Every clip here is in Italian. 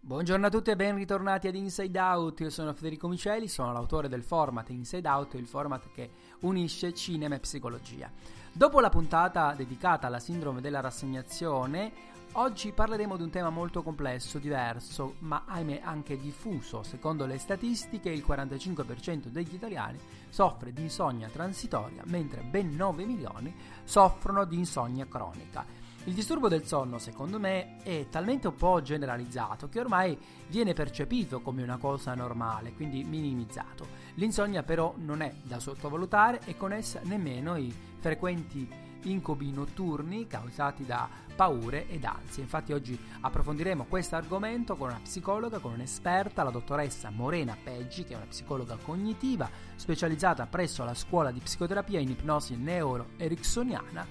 Buongiorno a tutti e ben ritornati ad Inside Out, io sono Federico Miceli, sono l'autore del format Inside Out, il format che unisce cinema e psicologia. Dopo la puntata dedicata alla sindrome della rassegnazione, oggi parleremo di un tema molto complesso, diverso, ma ahimè anche diffuso. Secondo le statistiche il 45% degli italiani soffre di insonnia transitoria, mentre ben 9 milioni soffrono di insonnia cronica. Il disturbo del sonno, secondo me, è talmente un po' generalizzato che ormai viene percepito come una cosa normale, quindi minimizzato. L'insonnia però non è da sottovalutare e con essa nemmeno i frequenti incubi notturni causati da paure ed ansie. Infatti oggi approfondiremo questo argomento con una psicologa, con un'esperta, la dottoressa Morena Peggi, che è una psicologa cognitiva specializzata presso la scuola di psicoterapia in ipnosi neuro-ericksoniana.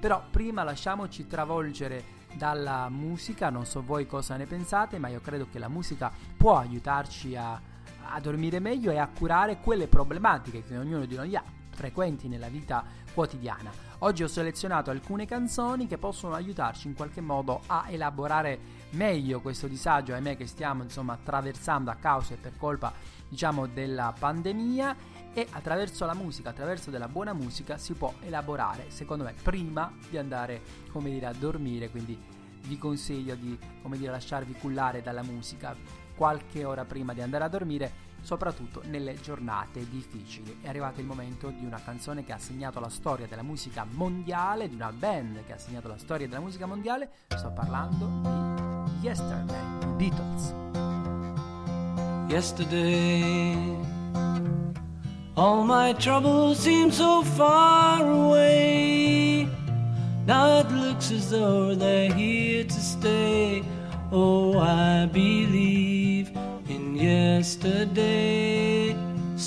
Però prima lasciamoci travolgere dalla musica, non so voi cosa ne pensate, ma io credo che la musica può aiutarci a, a dormire meglio e a curare quelle problematiche che ognuno di noi ha, frequenti nella vita quotidiana. Oggi ho selezionato alcune canzoni che possono aiutarci in qualche modo a elaborare meglio questo disagio, ahimè, che stiamo insomma attraversando a causa e per colpa diciamo della pandemia e attraverso la musica, attraverso della buona musica si può elaborare, secondo me, prima di andare, come dire, a dormire, quindi vi consiglio di, come dire, lasciarvi cullare dalla musica qualche ora prima di andare a dormire, soprattutto nelle giornate difficili. È arrivato il momento di una canzone che ha segnato la storia della musica mondiale, di una band che ha segnato la storia della musica mondiale, sto parlando di Yesterday, Beatles. Yesterday All my troubles seem so far away. Now it looks as though they're here to stay. Oh, I believe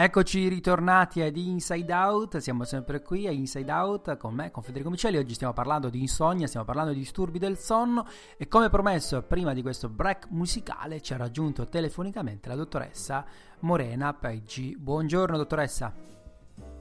Eccoci ritornati ad Inside Out, siamo sempre qui a Inside Out con me, con Federico Micelli, oggi stiamo parlando di insonnia, stiamo parlando di disturbi del sonno e come promesso prima di questo break musicale ci ha raggiunto telefonicamente la dottoressa Morena Peggi. Buongiorno dottoressa.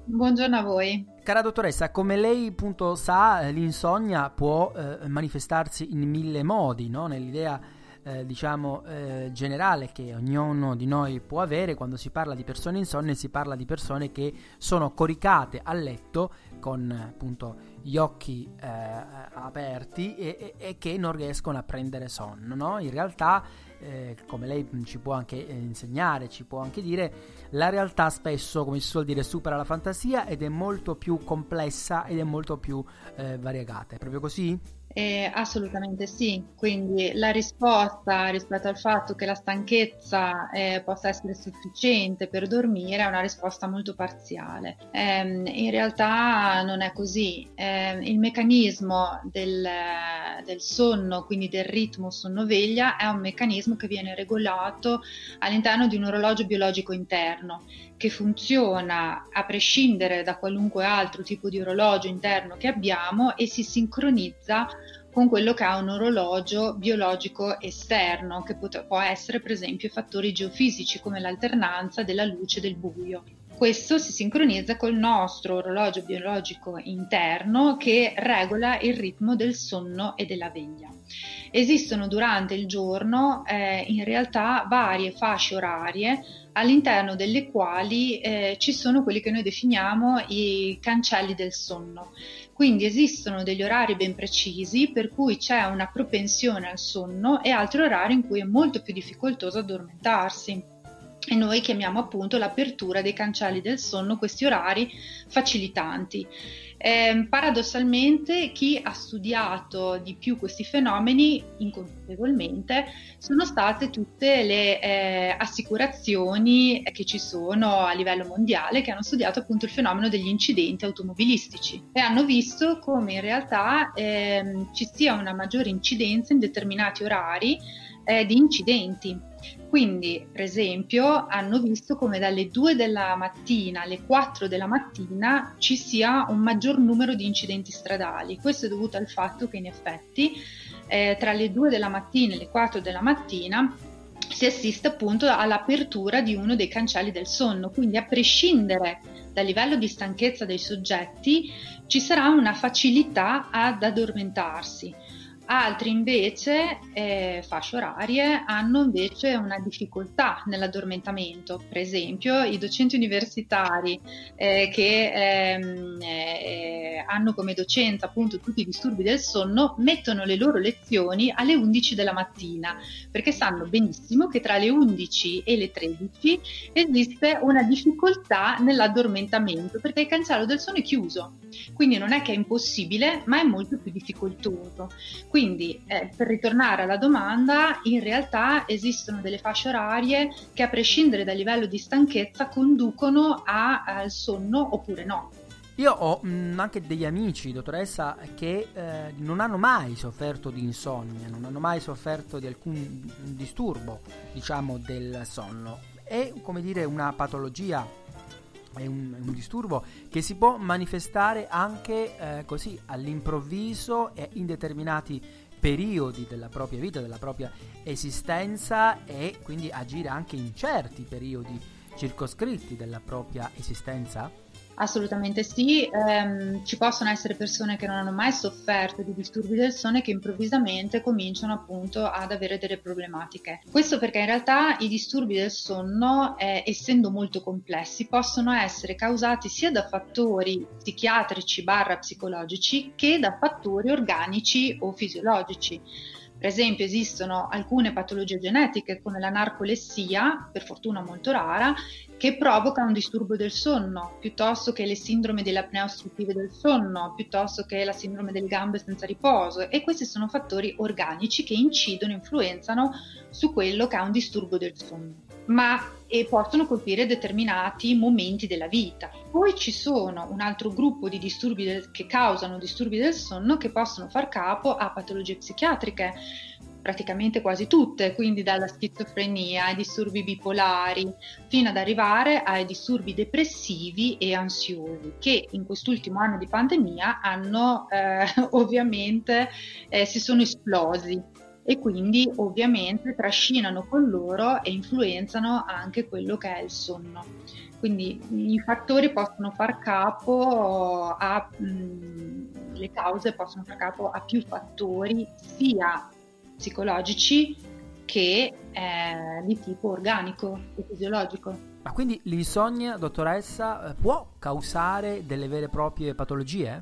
Buongiorno a voi. Cara dottoressa, come lei appunto sa, l'insonnia può eh, manifestarsi in mille modi, no? nell'idea eh, diciamo eh, generale che ognuno di noi può avere quando si parla di persone insonne si parla di persone che sono coricate a letto con appunto gli occhi eh, aperti e, e, e, che non riescono a prendere sonno no? in realtà eh, come lei ci può anche insegnare ci può anche dire la realtà spesso come si suol dire supera la fantasia ed è molto più complessa ed è molto più eh, variegata è proprio così? Eh, assolutamente sì, quindi la risposta rispetto al fatto che la stanchezza eh, possa essere sufficiente per dormire è una risposta molto parziale. Eh, in realtà non è così. Ehm, il meccanismo del, del sonno, quindi del ritmo sonno-veglia, è un meccanismo che viene regolato all'interno di un orologio biologico interno che funziona a prescindere da qualunque altro tipo di orologio interno che abbiamo e si sincronizza con quello che ha un orologio biologico esterno, che può essere per esempio fattori geofisici come l'alternanza della luce e del buio. Questo si sincronizza col nostro orologio biologico interno che regola il ritmo del sonno e della veglia. Esistono durante il giorno eh, in realtà varie fasce orarie all'interno delle quali eh, ci sono quelli che noi definiamo i cancelli del sonno. Quindi esistono degli orari ben precisi per cui c'è una propensione al sonno e altri orari in cui è molto più difficoltoso addormentarsi e noi chiamiamo appunto l'apertura dei cancelli del sonno questi orari facilitanti. Eh, paradossalmente chi ha studiato di più questi fenomeni inconsapevolmente sono state tutte le eh, assicurazioni che ci sono a livello mondiale che hanno studiato appunto il fenomeno degli incidenti automobilistici e hanno visto come in realtà eh, ci sia una maggiore incidenza in determinati orari eh, di incidenti quindi, per esempio, hanno visto come dalle 2 della mattina alle 4 della mattina ci sia un maggior numero di incidenti stradali. Questo è dovuto al fatto che in effetti eh, tra le 2 della mattina e le 4 della mattina si assiste appunto all'apertura di uno dei cancelli del sonno, quindi a prescindere dal livello di stanchezza dei soggetti ci sarà una facilità ad addormentarsi altri invece, eh, fasce orarie, hanno invece una difficoltà nell'addormentamento. Per esempio, i docenti universitari eh, che ehm, eh, hanno come docenza appunto tutti i disturbi del sonno mettono le loro lezioni alle 11 della mattina perché sanno benissimo che tra le 11 e le 13 esiste una difficoltà nell'addormentamento perché il cancello del sonno è chiuso. Quindi non è che è impossibile, ma è molto più difficoltoso. Eh, per ritornare alla domanda, in realtà esistono delle fasce orarie che a prescindere dal livello di stanchezza conducono a, al sonno oppure no. Io ho mh, mm, anche degli amici, dottoressa, che eh, non hanno mai sofferto di insonnia, non hanno mai sofferto di alcun disturbo, diciamo, del sonno. È come dire una patologia è un, un, disturbo che si può manifestare anche eh, così all'improvviso e in determinati periodi della propria vita, della propria esistenza e quindi agire anche in certi periodi circoscritti della propria esistenza? Assolutamente sì, ehm, ci possono essere persone che non hanno mai sofferto di disturbi del sonno e che improvvisamente cominciano appunto ad avere delle problematiche. Questo perché in realtà i disturbi del sonno, eh, essendo molto complessi, possono essere causati sia da fattori psichiatrici barra psicologici che da fattori organici o fisiologici. Per esempio esistono alcune patologie genetiche come la narcolessia, per fortuna molto rara, che provoca un disturbo del sonno, piuttosto che le sindrome delle apnee ostruttive del sonno, piuttosto che la sindrome delle gambe senza riposo. E questi sono fattori organici che incidono, influenzano su quello che ha un disturbo del sonno ma e possono colpire determinati momenti della vita. Poi ci sono un altro gruppo di disturbi del, che causano disturbi del sonno che possono far capo a patologie psichiatriche, praticamente quasi tutte, quindi dalla schizofrenia ai disturbi bipolari, fino ad arrivare ai disturbi depressivi e ansiosi, che in quest'ultimo anno di pandemia hanno eh, ovviamente eh, si sono esplosi e quindi ovviamente trascinano con loro e influenzano anche quello che è il sonno. Quindi i fattori possono far capo a mh, le cause possono far capo a più fattori sia psicologici che eh, di tipo organico e fisiologico. Ma quindi l'insonnia, dottoressa, può causare delle vere e proprie patologie?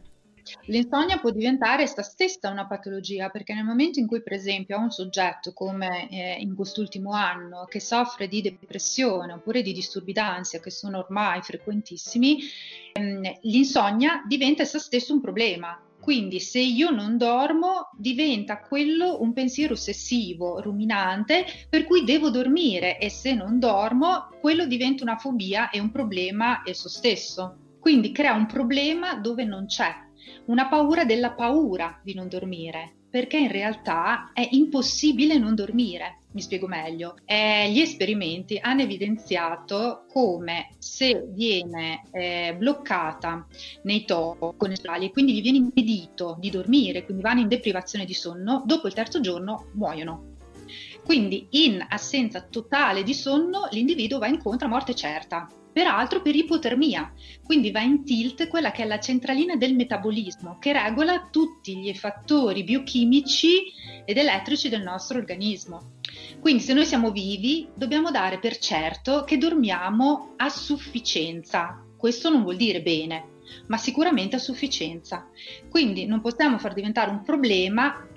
L'insonnia può diventare essa stessa una patologia perché nel momento in cui per esempio ho un soggetto come eh, in quest'ultimo anno che soffre di depressione oppure di disturbi d'ansia che sono ormai frequentissimi, ehm, l'insonnia diventa essa stessa un problema Quindi se io non dormo diventa quello un pensiero ossessivo, ruminante, per cui devo dormire e se non dormo quello diventa una fobia e un problema esso stesso. Quindi crea un problema dove non c'è, una paura della paura di non dormire, perché in realtà è impossibile non dormire. Mi spiego meglio. Eh, gli esperimenti hanno evidenziato come se viene eh, bloccata nei con e quindi gli viene impedito di dormire, quindi vanno in deprivazione di sonno, dopo il terzo giorno muoiono. Quindi in assenza totale di sonno l'individuo va incontro a morte certa peraltro per ipotermia, quindi va in tilt quella che è la centralina del metabolismo che regola tutti gli fattori biochimici ed elettrici del nostro organismo. Quindi se noi siamo vivi dobbiamo dare per certo che dormiamo a sufficienza. Questo non vuol dire bene, ma sicuramente a sufficienza. Quindi non possiamo far diventare un problema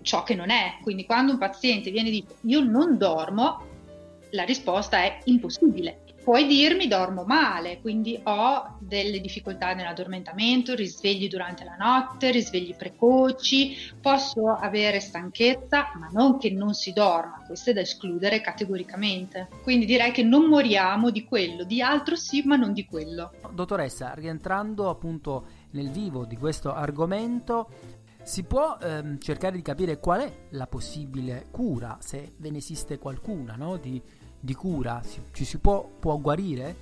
ciò che non è. Quindi quando un paziente viene e dice io non dormo, la risposta è impossibile Puoi dirmi dormo male, quindi ho delle difficoltà nell'addormentamento, risvegli durante la notte, risvegli precoci, posso avere stanchezza, ma non che non si dorma, questo è da escludere categoricamente. Quindi direi che non moriamo di quello, di altro sì, ma non di quello. Dottoressa, rientrando appunto nel vivo di questo argomento, si può ehm, cercare di capire qual è la possibile cura, se ve ne esiste qualcuna, no? di di cura, si, ci si può, può guarire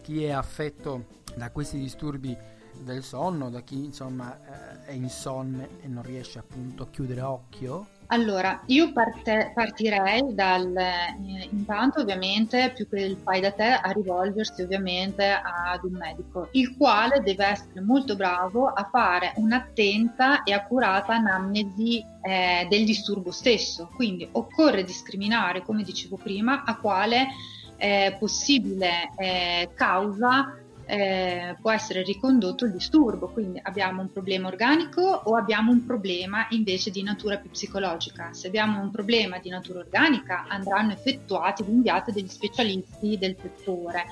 chi è affetto da questi disturbi del sonno, da chi insomma eh, è insonne e non riesce appunto a chiudere occhio? Allora, io parte, partirei dal, eh, intanto ovviamente, più che il fai da te, a rivolgersi ovviamente ad un medico, il quale deve essere molto bravo a fare un'attenta e accurata anamnesi eh, del disturbo stesso. Quindi occorre discriminare, come dicevo prima, a quale eh, possibile eh, causa eh, può essere ricondotto il disturbo, quindi abbiamo un problema organico o abbiamo un problema invece di natura più psicologica. Se abbiamo un problema di natura organica andranno effettuati l'inviato degli specialisti del settore.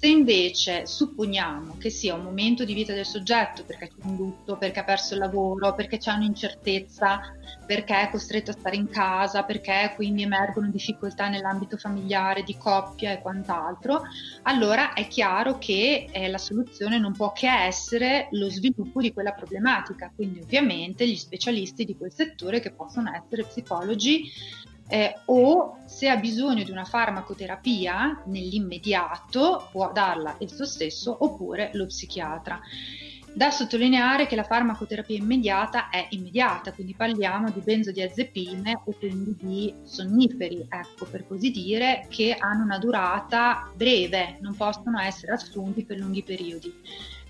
Se invece supponiamo che sia un momento di vita del soggetto perché c'è un lutto, perché ha perso il lavoro, perché c'è un'incertezza, perché è costretto a stare in casa, perché quindi emergono difficoltà nell'ambito familiare, di coppia e quant'altro, allora è chiaro che eh, la soluzione non può che essere lo sviluppo di quella problematica. Quindi ovviamente gli specialisti di quel settore che possono essere psicologi, eh, o se ha bisogno di una farmacoterapia nell'immediato può darla esso stesso oppure lo psichiatra. Da sottolineare che la farmacoterapia immediata è immediata, quindi parliamo di benzodiazepine o quindi di sonniferi, ecco per così dire, che hanno una durata breve, non possono essere assunti per lunghi periodi.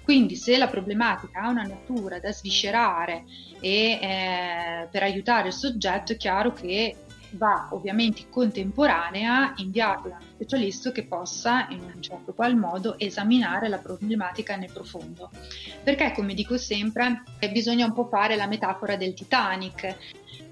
Quindi se la problematica ha una natura da sviscerare e eh, per aiutare il soggetto è chiaro che va ovviamente contemporanea inviato da uno specialista che possa in un certo qual modo esaminare la problematica nel profondo. Perché come dico sempre bisogna un po' fare la metafora del Titanic.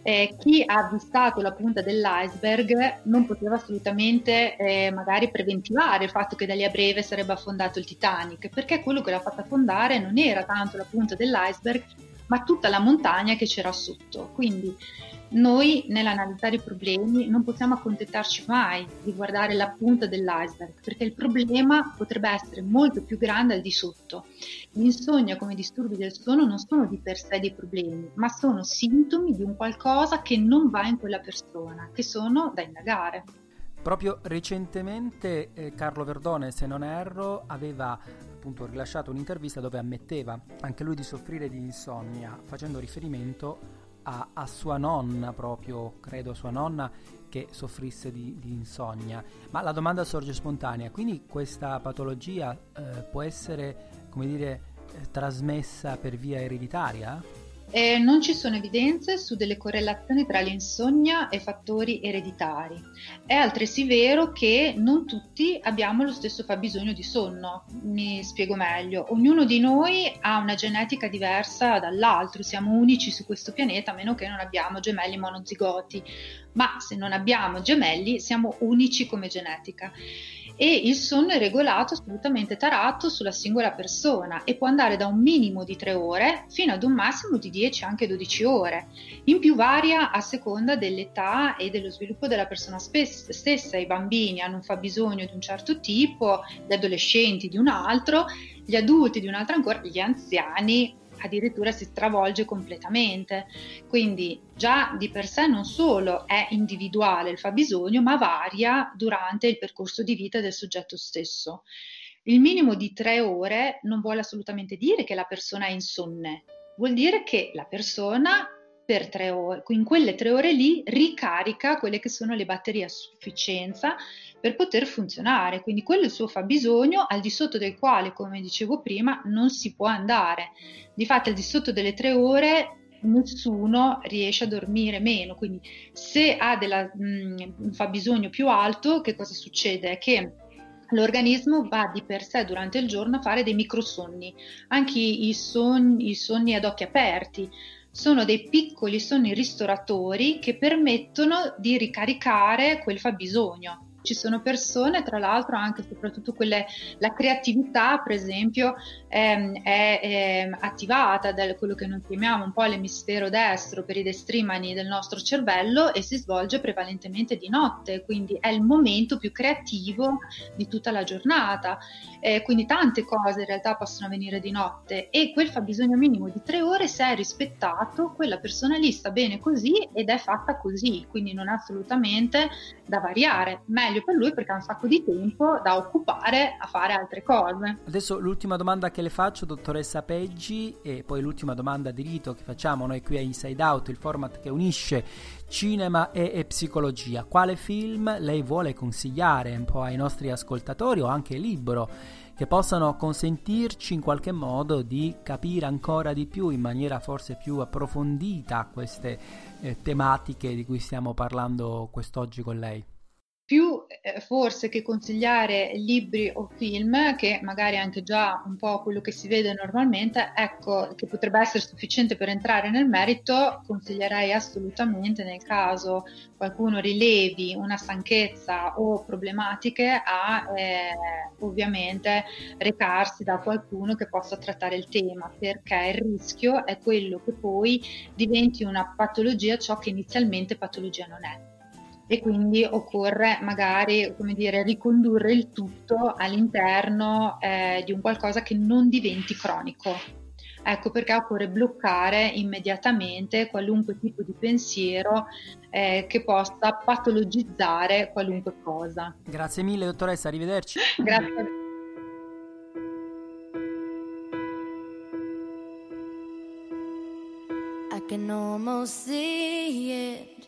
Eh, chi ha avvistato la punta dell'iceberg non poteva assolutamente eh, magari preventivare il fatto che da lì a breve sarebbe affondato il Titanic, perché quello che l'ha fatto affondare non era tanto la punta dell'iceberg, ma tutta la montagna che c'era sotto. Quindi noi nell'analizzare i problemi non possiamo accontentarci mai di guardare la punta dell'iceberg perché il problema potrebbe essere molto più grande al di sotto. L'insonnia come disturbi del sonno non sono di per sé dei problemi, ma sono sintomi di un qualcosa che non va in quella persona, che sono da indagare. Proprio recentemente eh, Carlo Verdone, se non erro, aveva appunto rilasciato un'intervista dove ammetteva anche lui di soffrire di insonnia, facendo riferimento a, a, sua nonna proprio, credo sua nonna che soffrisse di, di insonnia. Ma la domanda sorge spontanea, quindi questa patologia eh, può essere, come dire, eh, trasmessa per via ereditaria? Eh, non ci sono evidenze su delle correlazioni tra l'insonnia e fattori ereditari. È altresì vero che non tutti abbiamo lo stesso fabbisogno di sonno. Mi spiego meglio. Ognuno di noi ha una genetica diversa dall'altro, siamo unici su questo pianeta a meno che non abbiamo gemelli monozigoti, ma se non abbiamo gemelli siamo unici come genetica e il sonno è regolato assolutamente tarato sulla singola persona e può andare da un minimo di 3 ore fino ad un massimo di 10 anche 12 ore. In più varia a seconda dell'età e dello sviluppo della persona stessa. I bambini hanno un fabbisogno di un certo tipo, gli adolescenti di un altro, gli adulti di un altro ancora, gli anziani addirittura si stravolge completamente. Quindi già di per sé non solo è individuale il fabbisogno, ma varia durante il percorso di vita del soggetto stesso. Il minimo di tre ore non vuole assolutamente dire che la persona è insonne, vuol dire che la persona per tre ore, in quelle tre ore lì ricarica quelle che sono le batterie a sufficienza per poter funzionare. Quindi quello è il suo fabbisogno al di sotto del quale, come dicevo prima, non si può andare. Difatti al di sotto delle tre ore nessuno riesce a dormire meno, quindi se ha della, mh, un fabbisogno più alto, che cosa succede? Che l'organismo va di per sé durante il giorno a fare dei microsonni, anche i, sogni, i sonni ad occhi aperti, sono dei piccoli sonni ristoratori che permettono di ricaricare quel fabbisogno ci sono persone, tra l'altro anche soprattutto quelle, la creatività per esempio ehm, è, è, attivata da quello che noi chiamiamo un po' l'emisfero destro per i destrimani del nostro cervello e si svolge prevalentemente di notte, quindi è il momento più creativo di tutta la giornata. Eh, quindi tante cose in realtà possono avvenire di notte e quel fabbisogno minimo di tre ore se è rispettato, quella persona lì sta bene così ed è fatta così, quindi non ha assolutamente da variare. Meglio per lui perché ha un sacco di tempo da occupare a fare altre cose. Adesso l'ultima domanda che le faccio, dottoressa Peggi, e poi l'ultima domanda di rito che facciamo noi qui a Inside Out, il format che unisce cinema e, e psicologia. Quale film lei vuole consigliare un po' ai nostri ascoltatori o anche libro? che possano consentirci in qualche modo di capire ancora di più in maniera forse più approfondita queste eh, tematiche di cui stiamo parlando quest'oggi con lei più eh, forse che consigliare libri o film, che magari anche già un po' quello che si vede normalmente, ecco, che potrebbe essere sufficiente per entrare nel merito, consiglierei assolutamente nel caso qualcuno rilevi una stanchezza o problematiche a eh, ovviamente recarsi da qualcuno che possa trattare il tema, perché il rischio è quello che poi diventi una patologia ciò che inizialmente patologia non è e quindi occorre magari come dire, ricondurre il tutto all'interno eh, di un qualcosa che non diventi cronico. Ecco perché occorre bloccare immediatamente qualunque tipo di pensiero eh, che possa patologizzare qualunque cosa. Grazie mille dottoressa, arrivederci. Grazie. I can almost see it.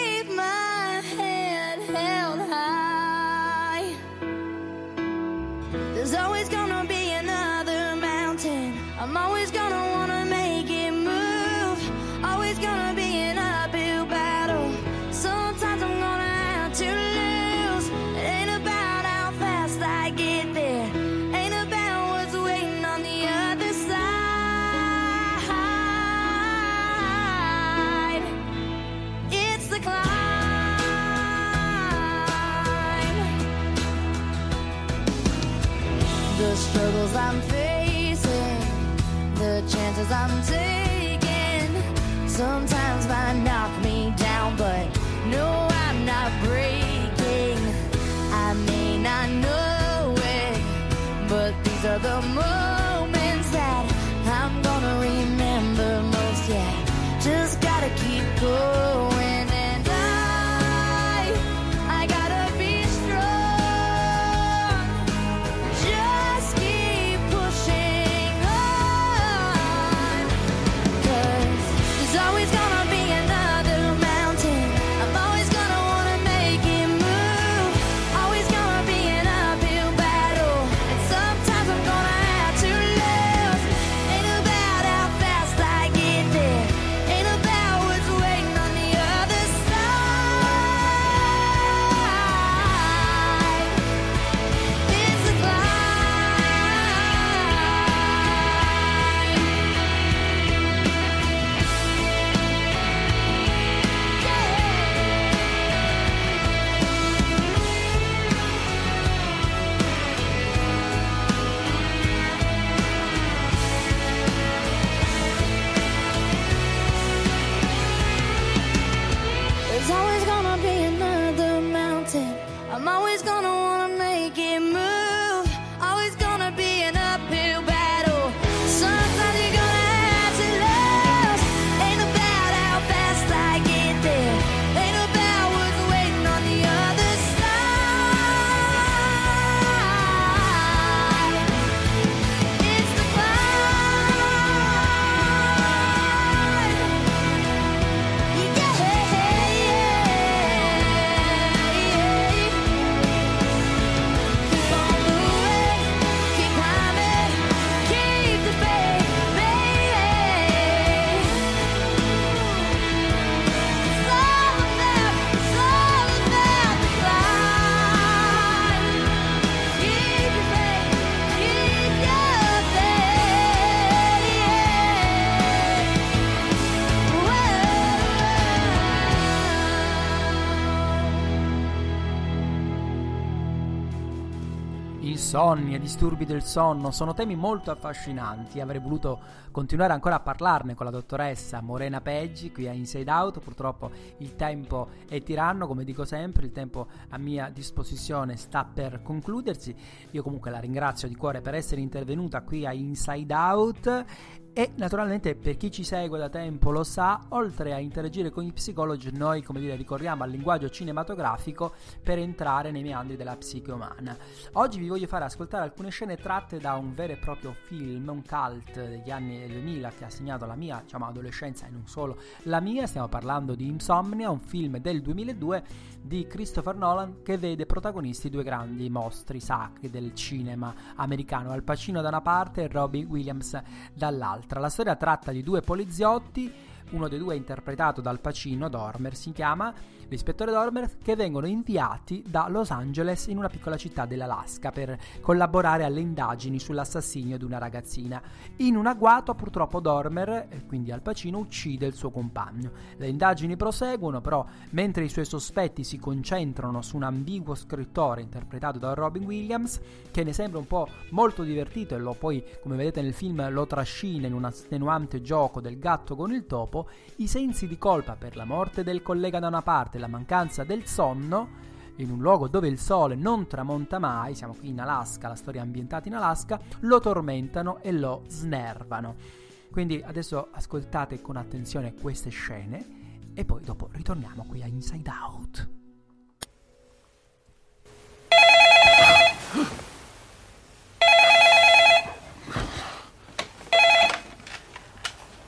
gonna Insonnia, disturbi del sonno, sono temi molto affascinanti. Avrei voluto continuare ancora a parlarne con la dottoressa Morena Peggi qui a Inside Out. Purtroppo il tempo è tiranno, come dico sempre, il tempo a mia disposizione sta per concludersi. Io comunque la ringrazio di cuore per essere intervenuta qui a Inside Out e naturalmente per chi ci segue da tempo lo sa, oltre a interagire con i psicologi, noi come dire ricorriamo al linguaggio cinematografico per entrare nei meandri della psiche umana. Oggi vi voglio fare ascoltare alcune scene tratte da un vero e proprio film, un cult degli anni 2000 che ha segnato la mia diciamo, adolescenza e non solo la mia, stiamo parlando di Insomnia, un film del 2002 di Christopher Nolan che vede protagonisti due grandi mostri sacri del cinema americano, Al Pacino da una parte e Robin Williams dall'altra l'altra. La storia tratta di due poliziotti, uno dei due è interpretato dal Pacino, Dormer si chiama, l'ispettore Dormer, che vengono inviati da Los Angeles in una piccola città dell'Alaska per collaborare alle indagini sull'assassinio di una ragazzina. In un agguato purtroppo Dormer, quindi Al Pacino, uccide il suo compagno. Le indagini proseguono, però mentre i suoi sospetti si concentrano su un ambiguo scrittore interpretato da Robin Williams, che ne sembra un po' molto divertito e lo poi, come vedete nel film, lo trascina in un estenuante gioco del gatto con il topo, i sensi di colpa per la morte del collega da una parte la mancanza del sonno in un luogo dove il sole non tramonta mai, siamo qui in Alaska, la storia è ambientata in Alaska, lo tormentano e lo snervano. Quindi adesso ascoltate con attenzione queste scene e poi dopo ritorniamo qui a Inside Out.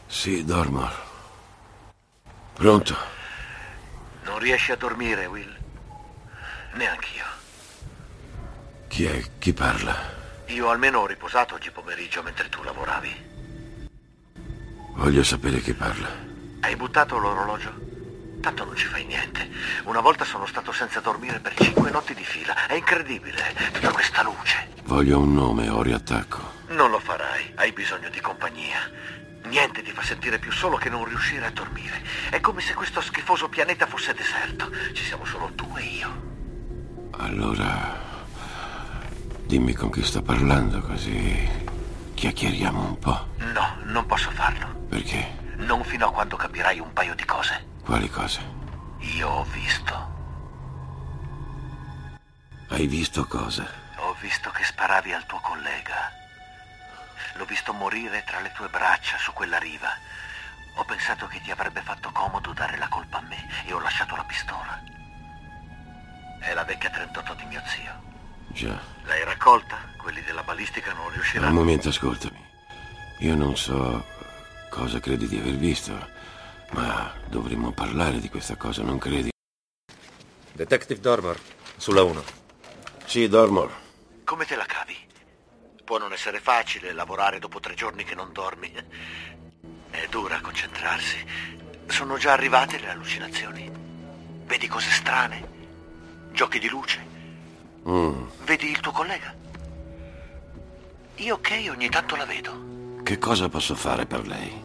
Sì, dormo. Pronto? Non riesci a dormire, Will? Neanch'io. Chi è? Chi parla? Io almeno ho riposato oggi pomeriggio mentre tu lavoravi. Voglio sapere chi parla. Hai buttato l'orologio? Tanto non ci fai niente. Una volta sono stato senza dormire per cinque notti di fila. È incredibile, tutta questa luce. Voglio un nome o riattacco. Non lo farai, hai bisogno di compagnia. Niente ti fa sentire più solo che non riuscire a dormire. È come se questo schifoso pianeta fosse deserto. Ci siamo solo tu e io. Allora, dimmi con chi sto parlando così chiacchieriamo un po'. No, non posso farlo. Perché? Non fino a quando capirai un paio di cose. Quali cose? Io ho visto. Hai visto cosa? Ho visto che sparavi al tuo collega. L'ho visto morire tra le tue braccia su quella riva. Ho pensato che ti avrebbe fatto comodo dare la colpa a me e ho lasciato la pistola. È la vecchia 38 di mio zio. Già. L'hai raccolta? Quelli della balistica non riusciranno. Un momento, ascoltami. Io non so cosa credi di aver visto, ma dovremmo parlare di questa cosa, non credi? Detective Dormer, sulla 1. Sì, Dormor. Come te la cavi? Può non essere facile lavorare dopo tre giorni che non dormi. È dura concentrarsi. Sono già arrivate le allucinazioni. Vedi cose strane? Giochi di luce? Mm. Vedi il tuo collega? Io ok, ogni tanto la vedo. Che cosa posso fare per lei?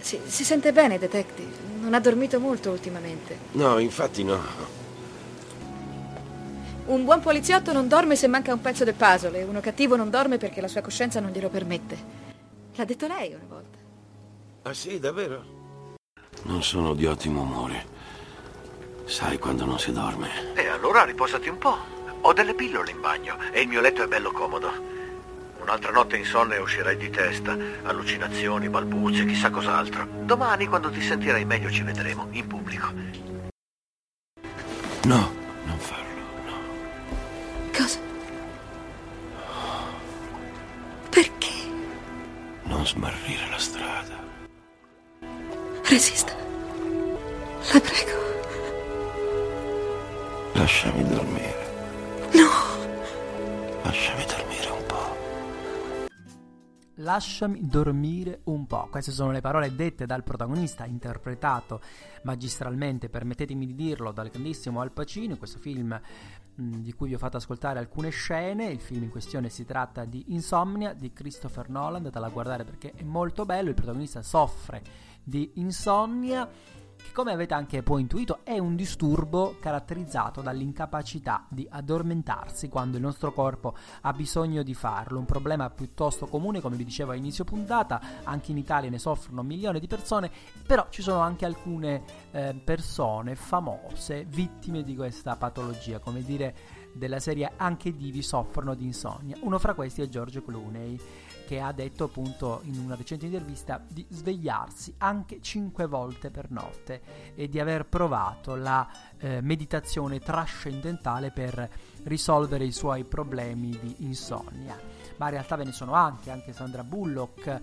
Si, si sente bene, detective. Non ha dormito molto ultimamente. No, infatti no. Un buon poliziotto non dorme se manca un pezzo del puzzle e uno cattivo non dorme perché la sua coscienza non glielo permette. L'ha detto lei una volta. Ah sì, davvero? Non sono di ottimo umore. Sai quando non si dorme. E allora riposati un po'. Ho delle pillole in bagno e il mio letto è bello comodo. Un'altra notte insonne uscirai di testa. Allucinazioni, balbuzie, chissà cos'altro. Domani, quando ti sentirai meglio, ci vedremo in pubblico. No, non farlo. Non smarrire la strada. Resista. La prego. Lasciami dormire. Lasciami dormire un po'. Queste sono le parole dette dal protagonista, interpretato magistralmente, permettetemi di dirlo, dal grandissimo Al Pacino in questo film mh, di cui vi ho fatto ascoltare alcune scene. Il film in questione si tratta di Insomnia di Christopher Nolan, andatela a guardare perché è molto bello. Il protagonista soffre di insonnia che come avete anche poi intuito è un disturbo caratterizzato dall'incapacità di addormentarsi quando il nostro corpo ha bisogno di farlo, un problema piuttosto comune come vi dicevo a inizio puntata, anche in Italia ne soffrono milioni di persone, però ci sono anche alcune eh, persone famose vittime di questa patologia, come dire della serie anche divi soffrono di insonnia. Uno fra questi è George Clooney che ha detto appunto in una recente intervista di svegliarsi anche 5 volte per notte e di aver provato la eh, meditazione trascendentale per risolvere i suoi problemi di insonnia. Ma in realtà ve ne sono anche, anche Sandra Bullock eh,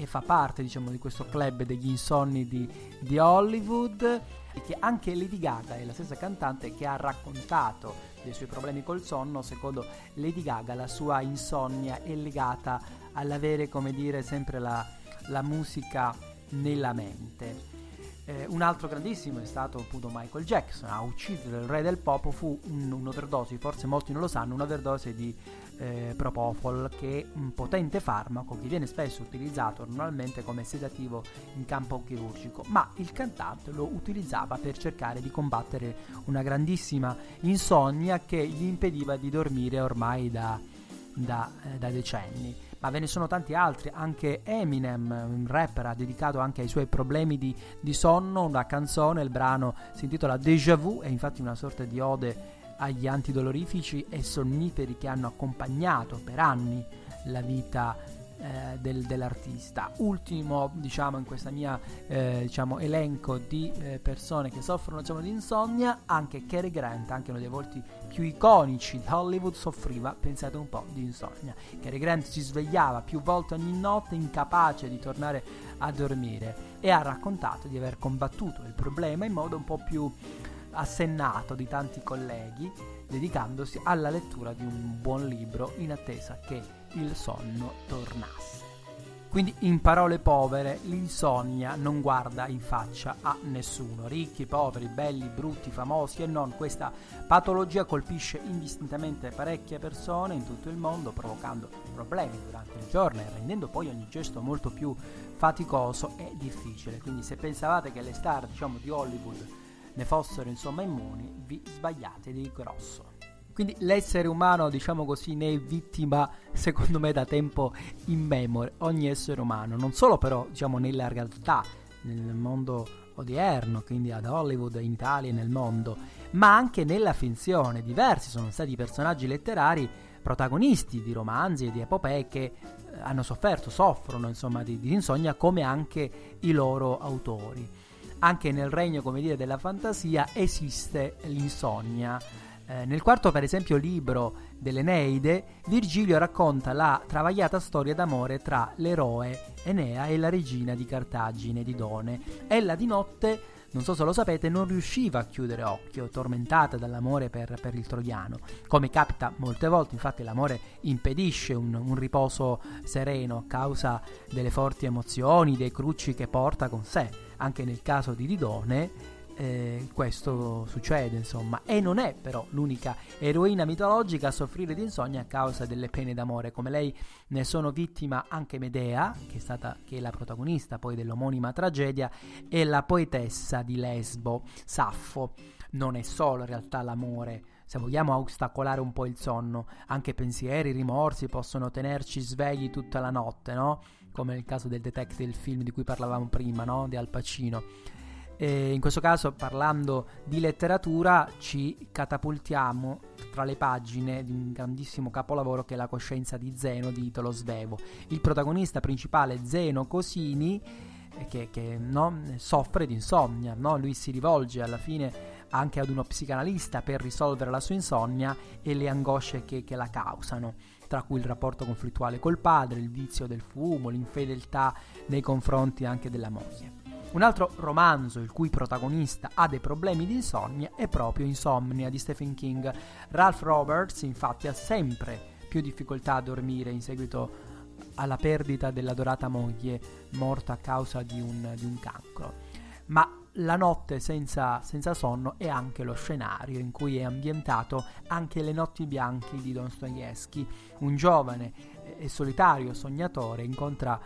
e fa parte diciamo di questo club degli insonni di, di Hollywood che anche Lady Gaga è la stessa cantante che ha raccontato dei suoi problemi col sonno, secondo Lady Gaga la sua insonnia è legata all'avere, come dire, sempre la, la musica nella mente. Eh, un altro grandissimo è stato appunto Michael Jackson, a uccidere il re del pop fu un, un'overdose, forse molti non lo sanno, un'overdose di eh, Propofol che è un potente farmaco che viene spesso utilizzato normalmente come sedativo in campo chirurgico, ma il cantante lo utilizzava per cercare di combattere una grandissima insonnia che gli impediva di dormire ormai da, da, eh, da decenni ma ve ne sono tanti altri, anche Eminem, un rapper, ha dedicato anche ai suoi problemi di, di sonno una canzone, il brano si intitola Déjà Vu, è infatti una sorta di ode agli antidolorifici e sonniferi che hanno accompagnato per anni la vita eh, del, dell'artista. Ultimo, diciamo, in questa mia eh, diciamo, elenco di eh, persone che soffrono diciamo, di insonnia, anche Cary Grant, anche uno dei volti più iconici di Hollywood, soffriva, pensate un po', di insonnia. Cary Grant si svegliava più volte ogni notte, incapace di tornare a dormire, e ha raccontato di aver combattuto il problema in modo un po' più assennato di tanti colleghi, dedicandosi alla lettura di un buon libro in attesa che il sonno tornasse. Quindi in parole povere, l'insonnia non guarda in faccia a nessuno, ricchi, poveri, belli, brutti, famosi e non, questa patologia colpisce indistintamente parecchie persone in tutto il mondo, provocando problemi durante il giorno e rendendo poi ogni gesto molto più faticoso e difficile. Quindi se pensavate che le star, diciamo, di Hollywood ne fossero insomma immuni, vi sbagliate di grosso. Quindi l'essere umano, diciamo così, ne è vittima, secondo me, da tempo immemore. Ogni essere umano, non solo però, diciamo, nella realtà, nel mondo odierno, quindi ad Hollywood, in Italia e nel mondo, ma anche nella finzione. Diversi sono stati i personaggi letterari protagonisti di romanzi e di epopee che eh, hanno sofferto, soffrono insomma di, di insonnia come anche i loro autori. Anche nel regno, come dire, della fantasia esiste l'insonnia eh, nel quarto, per esempio, libro dell'Eneide, Virgilio racconta la travagliata storia d'amore tra l'eroe Enea e la regina di Cartagine, Didone. Ella di notte, non so se lo sapete, non riusciva a chiudere occhio, tormentata dall'amore per, per il troiano. Come capita molte volte, infatti, l'amore impedisce un, un riposo sereno a causa delle forti emozioni, dei crucci che porta con sé. Anche nel caso di Didone, eh, questo succede, insomma. E non è però l'unica eroina mitologica a soffrire di insonnia a causa delle pene d'amore. Come lei ne sono vittima anche Medea, che è, stata, che è la protagonista poi dell'omonima tragedia, e la poetessa di Lesbo, Saffo. Non è solo in realtà l'amore se vogliamo ostacolare un po' il sonno, anche pensieri, rimorsi possono tenerci svegli tutta la notte, no? Come nel caso del detective, il film di cui parlavamo prima, no? Di Al Pacino. E in questo caso, parlando di letteratura, ci catapultiamo tra le pagine di un grandissimo capolavoro che è La coscienza di Zeno di Italo Svevo. Il protagonista principale, Zeno Cosini, eh, che, che no, soffre di insonnia, no? lui si rivolge alla fine anche ad uno psicanalista per risolvere la sua insonnia e le angosce che, che la causano tra cui il rapporto conflittuale col padre, il vizio del fumo, l'infedeltà nei confronti anche della moglie. Un altro romanzo il cui protagonista ha dei problemi di insonnia è proprio Insomnia di Stephen King. Ralph Roberts infatti ha sempre più difficoltà a dormire in seguito alla perdita dell'adorata moglie morta a causa di un, di un cancro. Ma la notte senza, senza, sonno è anche lo scenario in cui è ambientato anche Le notti bianche di Dostoevsky. Un giovane e solitario sognatore incontra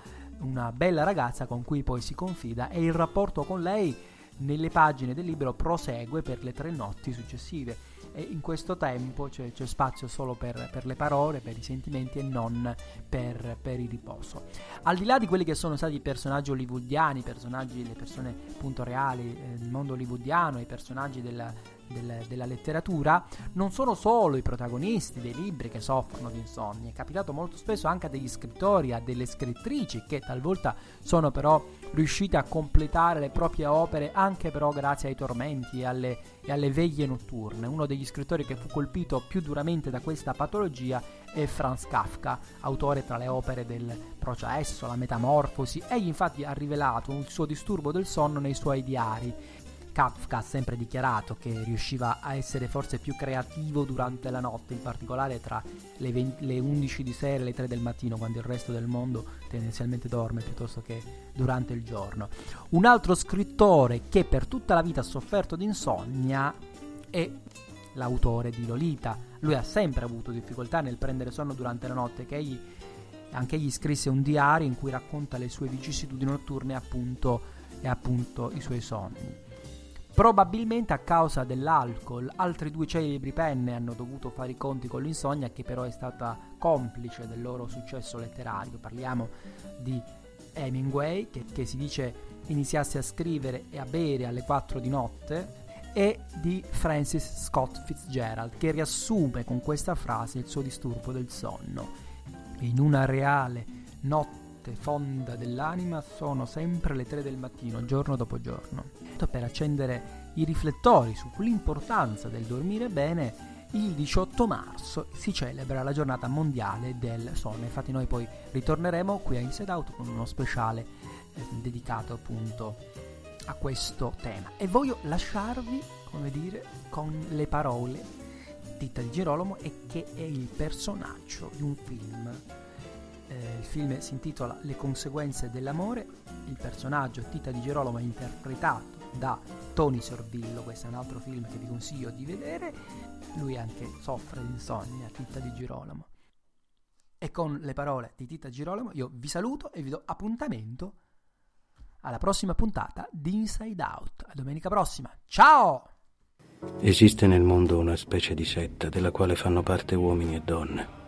una bella ragazza con cui poi si confida e il rapporto con lei nelle pagine del libro prosegue per le tre notti successive e in questo tempo c'è, c'è spazio solo per, per, le parole, per i sentimenti e non per, per, il riposo. Al di là di quelli che sono stati i personaggi hollywoodiani, personaggi, le persone appunto reali eh, del mondo hollywoodiano, i personaggi della, del, della letteratura, non sono solo i protagonisti dei libri che soffrono di insonnia, è capitato molto spesso anche a degli scrittori, a delle scrittrici che talvolta sono però riuscite a completare le proprie opere anche però grazie ai tormenti e alle, e alle veglie notturne. Uno degli scrittori che fu colpito più duramente da questa patologia è Franz Kafka, autore tra le opere del processo, la metamorfosi. Egli infatti ha rivelato il suo disturbo del sonno nei suoi diari Kafka ha sempre dichiarato che riusciva a essere forse più creativo durante la notte, in particolare tra le, 20, le 11 di sera e le 3 del mattino, quando il resto del mondo tendenzialmente dorme piuttosto che durante il giorno. Un altro scrittore che per tutta la vita ha sofferto di insonnia è l'autore di Lolita. Lui ha sempre avuto difficoltà nel prendere sonno durante la notte, che egli, anche egli scrisse un diario in cui racconta le sue vicissitudini notturne appunto, e appunto i suoi sogni. Probabilmente a causa dell'alcol, altri due celebri penne hanno dovuto fare i conti con l'insonnia, che però è stata complice del loro successo letterario. Parliamo di Hemingway, che, che si dice iniziasse a scrivere e a bere alle 4 di notte, e di Francis Scott Fitzgerald, che riassume con questa frase il suo disturbo del sonno. In una reale notte fonda dell'anima sono sempre le 3 del mattino, giorno dopo giorno per accendere i riflettori sull'importanza del dormire bene, il 18 marzo si celebra la giornata mondiale del sonno. Infatti noi poi ritorneremo qui a Inside Out con uno speciale eh, dedicato appunto a questo tema. E voglio lasciarvi, come dire, con le parole di Tita di Girolamo e che è il personaggio di un film. Eh, il film si intitola Le conseguenze dell'amore. Il personaggio Tita di Girolamo è interpretato da Tony Sorbillo, questo è un altro film che vi consiglio di vedere, lui anche soffre di insonnia, Titta di Girolamo. E con le parole di Titta Girolamo io vi saluto e vi do appuntamento alla prossima puntata di Inside Out. A domenica prossima. Ciao! Esiste nel mondo una specie di setta della quale fanno parte uomini e donne,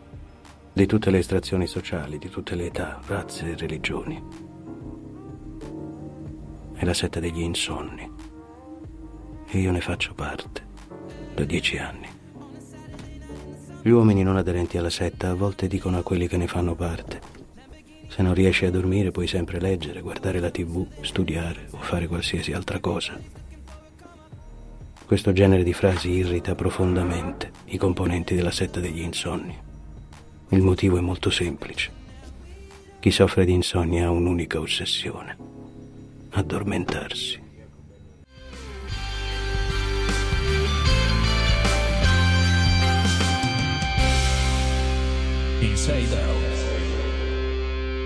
di tutte le estrazioni sociali, di tutte le età, razze e religioni è la setta degli insonni. E io ne faccio parte, da dieci anni. Gli uomini non aderenti alla setta a volte dicono a quelli che ne fanno parte, se non riesci a dormire puoi sempre leggere, guardare la tv, studiare o fare qualsiasi altra cosa. Questo genere di frasi irrita profondamente i componenti della setta degli insonni. Il motivo è molto semplice. Chi soffre di insonnia ha un'unica ossessione addormentarsi. Inside Out.